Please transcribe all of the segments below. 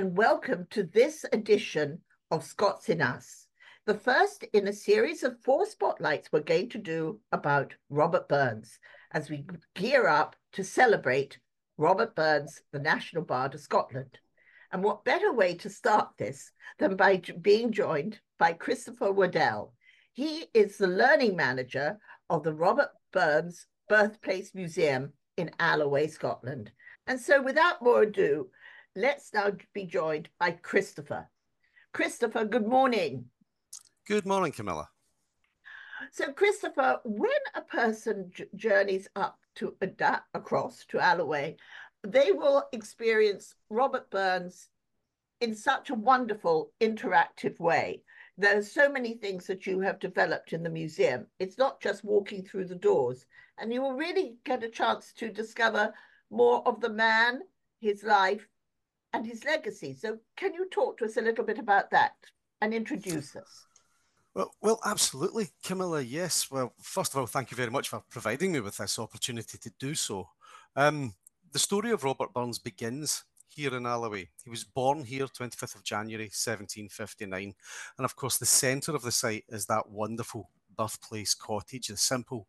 and welcome to this edition of Scots in Us, the first in a series of four spotlights we're going to do about Robert Burns as we gear up to celebrate Robert Burns, the National Bard of Scotland. And what better way to start this than by being joined by Christopher Waddell? He is the learning manager of the Robert Burns Birthplace Museum in Alloway, Scotland. And so, without more ado, let's now be joined by Christopher. Christopher, good morning. Good morning, Camilla. So, Christopher, when a person j- journeys up to uh, adapt across to Alloway, they will experience Robert Burns in such a wonderful interactive way. There are so many things that you have developed in the museum. It's not just walking through the doors, and you will really get a chance to discover more of the man, his life, and his legacy. So, can you talk to us a little bit about that and introduce us? Well, well, absolutely, Camilla. Yes. Well, first of all, thank you very much for providing me with this opportunity to do so. Um, the story of Robert Burns begins here in Alloway. He was born here 25th of January 1759, and of course, the centre of the site is that wonderful birthplace cottage, the simple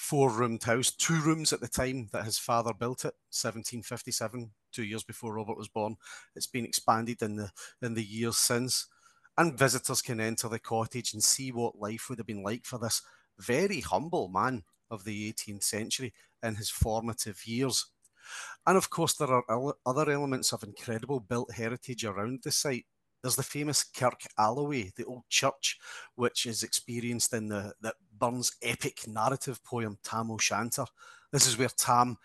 four roomed house, two rooms at the time that his father built it, 1757, two years before Robert was born. It's been expanded in the in the years since. And visitors can enter the cottage and see what life would have been like for this very humble man of the 18th century in his formative years. And of course, there are other elements of incredible built heritage around the site. There's the famous Kirk Alloway, the old church, which is experienced in the, the Burns' epic narrative poem Tam O'Shanter. This is where Tam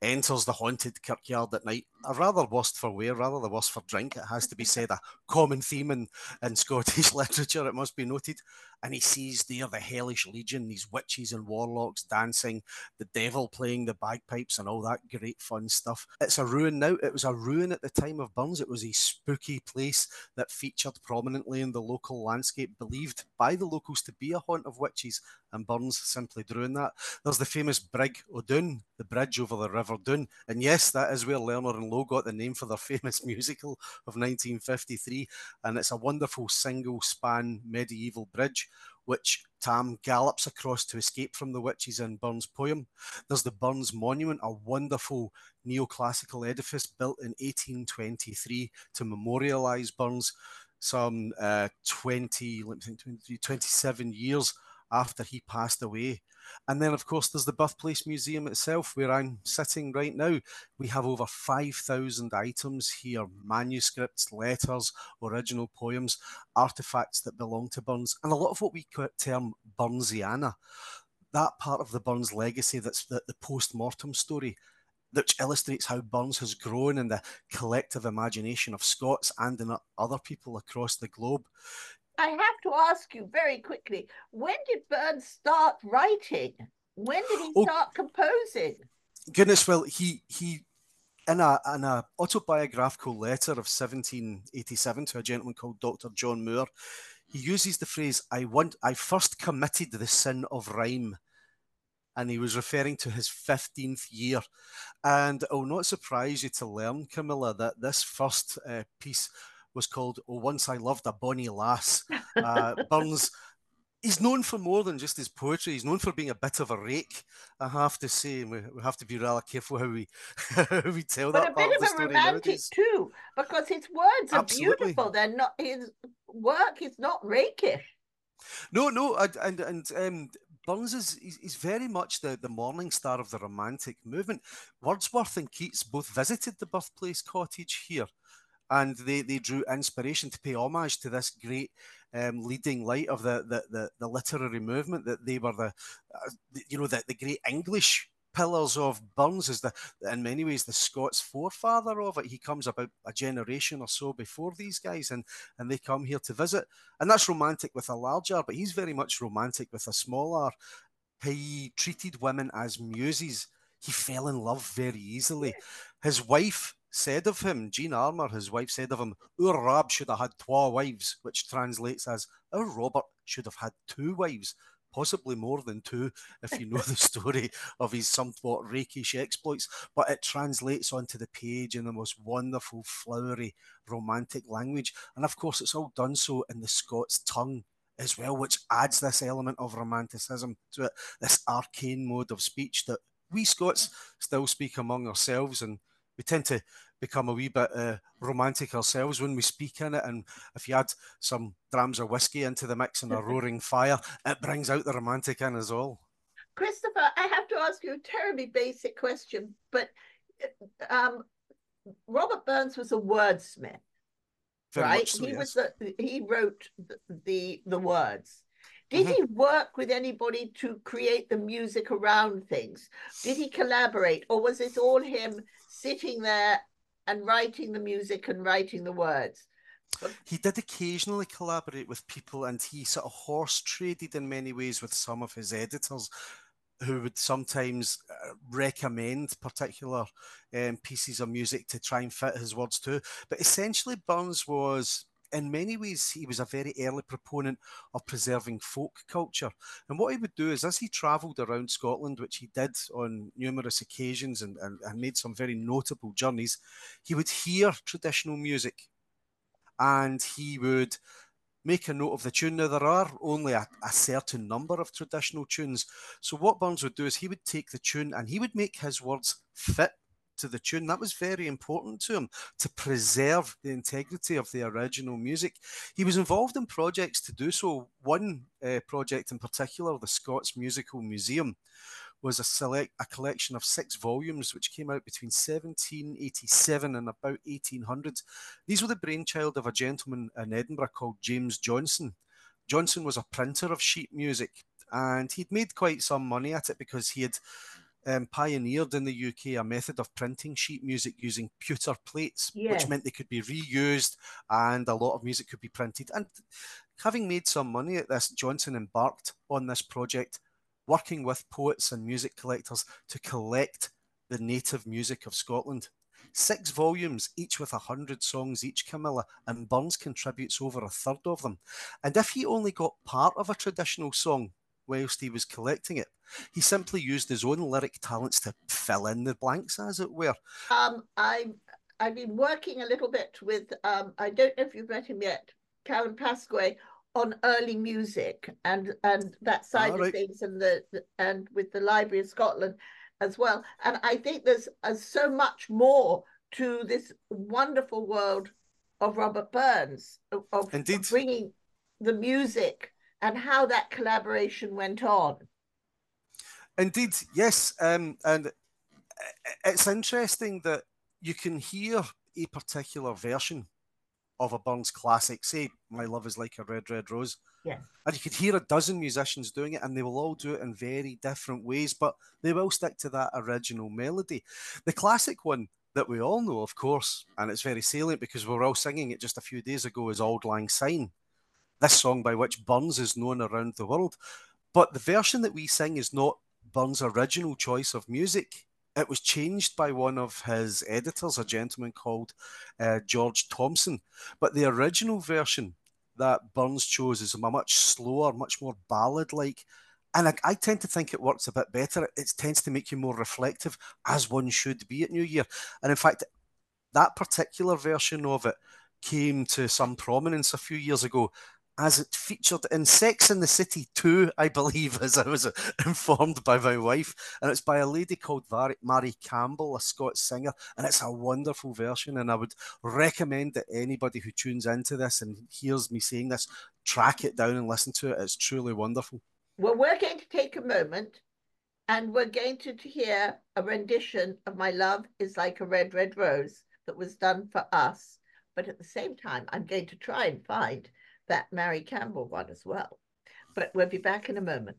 enters the haunted kirkyard at night. A rather worst for wear, rather the worst for drink. It has to be said, a common theme in, in Scottish literature, it must be noted. And he sees there the hellish legion, these witches and warlocks dancing, the devil playing the bagpipes and all that great fun stuff. It's a ruin now. It was a ruin at the time of Burns. It was a spooky place that featured prominently in the local landscape, believed by the locals to be a haunt of witches, and Burns simply drew on that. There's the famous Brig o' Doon, the bridge over the River Doon. And yes, that is where Lerner and Loewe got the name for their famous musical of 1953. And it's a wonderful single span medieval bridge which Tam gallops across to escape from the witches in Burns' poem. There's the Burns Monument, a wonderful neoclassical edifice built in 1823 to memorialise Burns some uh, 20, let me think, 23, 27 years after he passed away. And then, of course, there's the Birthplace Museum itself, where I'm sitting right now. We have over 5,000 items here manuscripts, letters, original poems, artifacts that belong to Burns, and a lot of what we term Burnsiana. That part of the Burns legacy that's the, the post mortem story which illustrates how Burns has grown in the collective imagination of Scots and in other people across the globe. I have to ask you very quickly when did Burns start writing? When did he oh, start composing? Goodness, well, he he in a in a autobiographical letter of 1787 to a gentleman called Dr. John Moore, he uses the phrase "I want I first committed the sin of rhyme." And he was referring to his 15th year. And it will not surprise you to learn, Camilla, that this first uh, piece was called "Oh Once I Loved a Bonnie Lass." Uh, Burns. He's known for more than just his poetry. He's known for being a bit of a rake, I have to say. We, we have to be rather careful how we how we tell but that. But a bit of, of a romantic nowadays. too, because his words are Absolutely. beautiful. They're not his work is not rakish. No, no, and and um, Burns is he's very much the, the morning star of the Romantic movement. Wordsworth and Keats both visited the birthplace cottage here and they, they drew inspiration to pay homage to this great um, leading light of the, the, the, the, literary movement that they were the, uh, you know, the, the great English pillars of Burns is the in many ways the Scots forefather of it. He comes about a generation or so before these guys, and and they come here to visit, and that's romantic with a large R, but he's very much romantic with a small R. He treated women as muses. He fell in love very easily. His wife said of him, Jean Armour, his wife, said of him, Our Rab should have had twa wives, which translates as Our Robert should have had two wives. possibly more than two if you know the story of his somewhat rakish exploits. But it translates onto the page in the most wonderful, flowery, romantic language. And of course, it's all done so in the Scots tongue as well, which adds this element of romanticism to it, this arcane mode of speech that we Scots still speak among ourselves. And we tend to become a wee bit uh, romantic ourselves when we speak in it. And if you add some drams of whiskey into the mix and a roaring fire, it brings out the romantic in us all. Christopher, I have to ask you a terribly basic question, but um, Robert Burns was a wordsmith, Very right? So, he yes. was the, he wrote the, the, the words. Did mm-hmm. he work with anybody to create the music around things? Did he collaborate, or was this all him sitting there and writing the music and writing the words. He did occasionally collaborate with people and he sort of horse traded in many ways with some of his editors who would sometimes uh, recommend particular um, pieces of music to try and fit his words to. But essentially, Burns was in many ways, he was a very early proponent of preserving folk culture. And what he would do is, as he travelled around Scotland, which he did on numerous occasions and, and, and made some very notable journeys, he would hear traditional music and he would make a note of the tune. Now, there are only a, a, certain number of traditional tunes. So, what Burns would do is he would take the tune and he would make his words fit to the tune. That was very important to him to preserve the integrity of the original music. He was involved in projects to do so. One uh, project in particular, the Scots Musical Museum, was a select a collection of six volumes which came out between 1787 and about 1800. These were the brainchild of a gentleman in Edinburgh called James Johnson. Johnson was a printer of sheet music and he'd made quite some money at it because he had um, pioneered in the UK a method of printing sheet music using pewter plates, yes. which meant they could be reused and a lot of music could be printed. And having made some money at this, Johnson embarked on this project, working with poets and music collectors to collect the native music of Scotland. Six volumes, each with a hundred songs each, Camilla, and Burns contributes over a third of them. And if he only got part of a traditional song, whilst he was collecting it. He simply used his own lyric talents to fill in the blanks, as it were. Um, I I've been working a little bit with um, I don't know if you've met him yet, Callum Pasquay, on early music and and that side right. of things, and the and with the Library of Scotland as well. And I think there's uh, so much more to this wonderful world of Robert Burns of, of bringing the music and how that collaboration went on. Indeed, yes. Um, and it's interesting that you can hear a particular version of a Burns classic, say, My Love is Like a Red, Red Rose. Yes. And you could hear a dozen musicians doing it, and they will all do it in very different ways, but they will stick to that original melody. The classic one that we all know, of course, and it's very salient because we are all singing it just a few days ago, is Auld Lang Syne this song by which Burns is known around the world. But the version that we sing is not Burns' original choice of music. It was changed by one of his editors, a gentleman called uh, George Thomson. But the original version that Burns chose is a much slower, much more ballad like. And I, I, tend to think it works a bit better. It tends to make you more reflective, as one should be at New Year. And in fact, that particular version of it came to some prominence a few years ago as it featured in Sex in the City 2, I believe, as I was informed by my wife. And it's by a lady called Mairi Campbell, a Scots singer. And it's a wonderful version. And I would recommend that anybody who tunes into this and hears me saying this, track it down and listen to it. It's truly wonderful. Well, we're going to take a moment and we're going to hear a rendition of My Love is Like a Red, Red Rose that was done for us. But at the same time, I'm going to try and find that Mairi Campbell one as well. But we'll be back in a moment.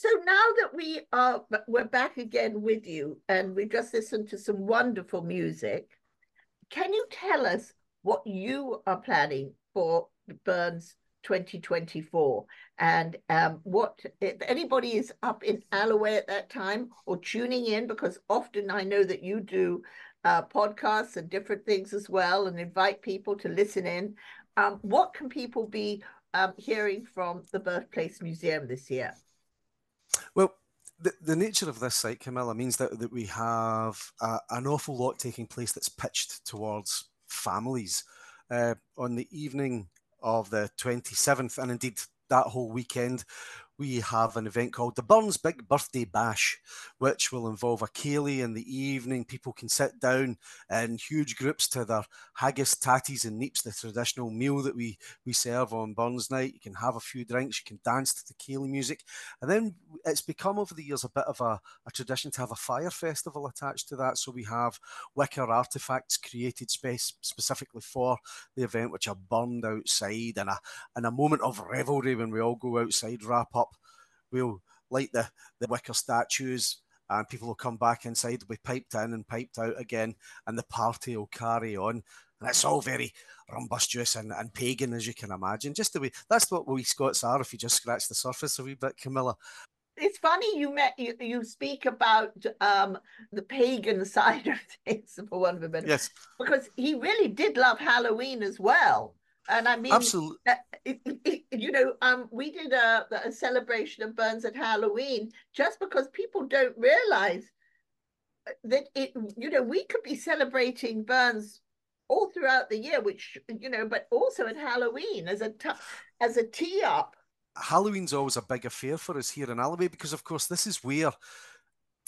So now that we are we're back again with you and we just listened to some wonderful music, can you tell us what you are planning for Burns 2024 and um, what if anybody is up in Alloway at that time or tuning in because often I know that you do uh, podcasts and different things as well and invite people to listen in. Um, what can people be um, hearing from the Birthplace Museum this year? Well, the, the nature of this site, Camilla, means that, that we have an awful lot taking place that's pitched towards families. Uh, on the evening of the 27th, and indeed that whole weekend, we have an event called the Burns Big Birthday Bash, which will involve a ceilidh in the evening. People can sit down in huge groups to their haggis, tatties, and neeps, the traditional meal that we, we serve on Burns Night. You can have a few drinks, you can dance to the ceilidh music. And then it's become over the years a bit of a, a tradition to have a fire festival attached to that. So we have wicker artifacts created space specifically for the event, which are burned outside, and a, and a moment of revelry when we all go outside, wrap up we'll light the, the wicker statues and people will come back inside, will be piped in and piped out again, and the party will carry on. And it's all very rumbustious and, and pagan, as you can imagine. Just the way that's what we Scots are if you just scratch the surface a wee bit, Camilla. It's funny you met you, you speak about um, the pagan side of things for one of a minute. Yes. Because he really did love Halloween as well. And I mean, absolutely. Uh, you know, um, we did a, a celebration of Burns at Halloween just because people don't realize uh, that it. You know, we could be celebrating Burns all throughout the year, which you know, but also at Halloween as a t- as a tee up. Halloween's always a big affair for us here in Alloway because, of course, this is where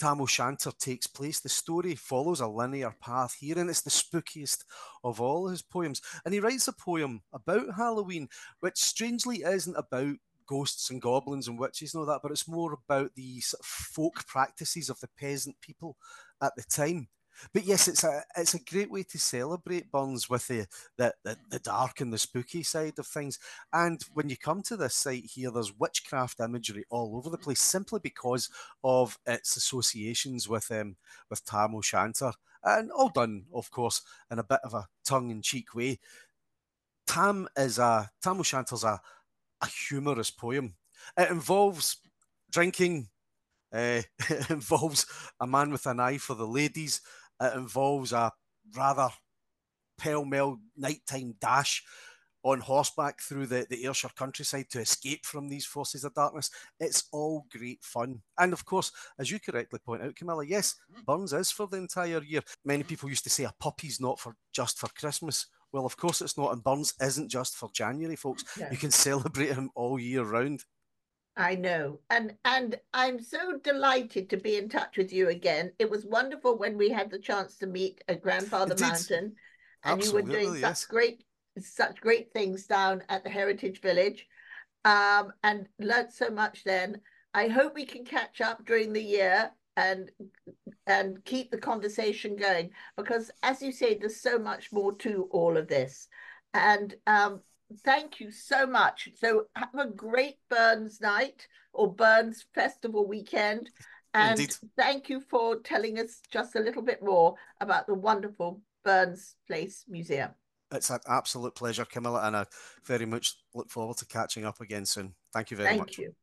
Tam O'Shanter takes place. The story follows a linear path here, and it's the spookiest of all his poems. And he writes a poem about Halloween, which strangely isn't about ghosts and goblins and witches and all that, but it's more about the sort of folk practices of the peasant people at the time. But yes, it's a it's a great way to celebrate Burns with the, the, the, dark and the spooky side of things. And when you come to this site here, there's witchcraft imagery all over the place simply because of its associations with um, with Tam O'Shanter. And all done, of course, in a bit of a tongue-in-cheek way. Tam is a Tam O'Shanter's a, a humorous poem. It involves drinking, uh, it involves a man with an eye for the ladies, it involves a rather pell mell nighttime dash on horseback through the, the Ayrshire countryside to escape from these forces of darkness. It's all great fun. And of course, as you correctly point out, Camilla, yes, mm-hmm. Burns is for the entire year. Many people used to say a puppy's not for just for Christmas. Well, of course it's not, and Burns isn't just for January, folks. You can celebrate him all year round. I know. And and I'm so delighted to be in touch with you again. It was wonderful when we had the chance to meet at Grandfather Indeed. Mountain and Absolutely, you were doing yes. such great such great things down at the Heritage Village. Um, and learned so much then. I hope we can catch up during the year and and keep the conversation going because as you say there's so much more to all of this and um, thank you so much. So have a great Burns night or Burns Festival weekend. And Indeed. thank you for telling us just a little bit more about the wonderful Burns Place Museum. It's an absolute pleasure, Camilla, and I very much look forward to catching up again soon. Thank you very thank much. Thank you.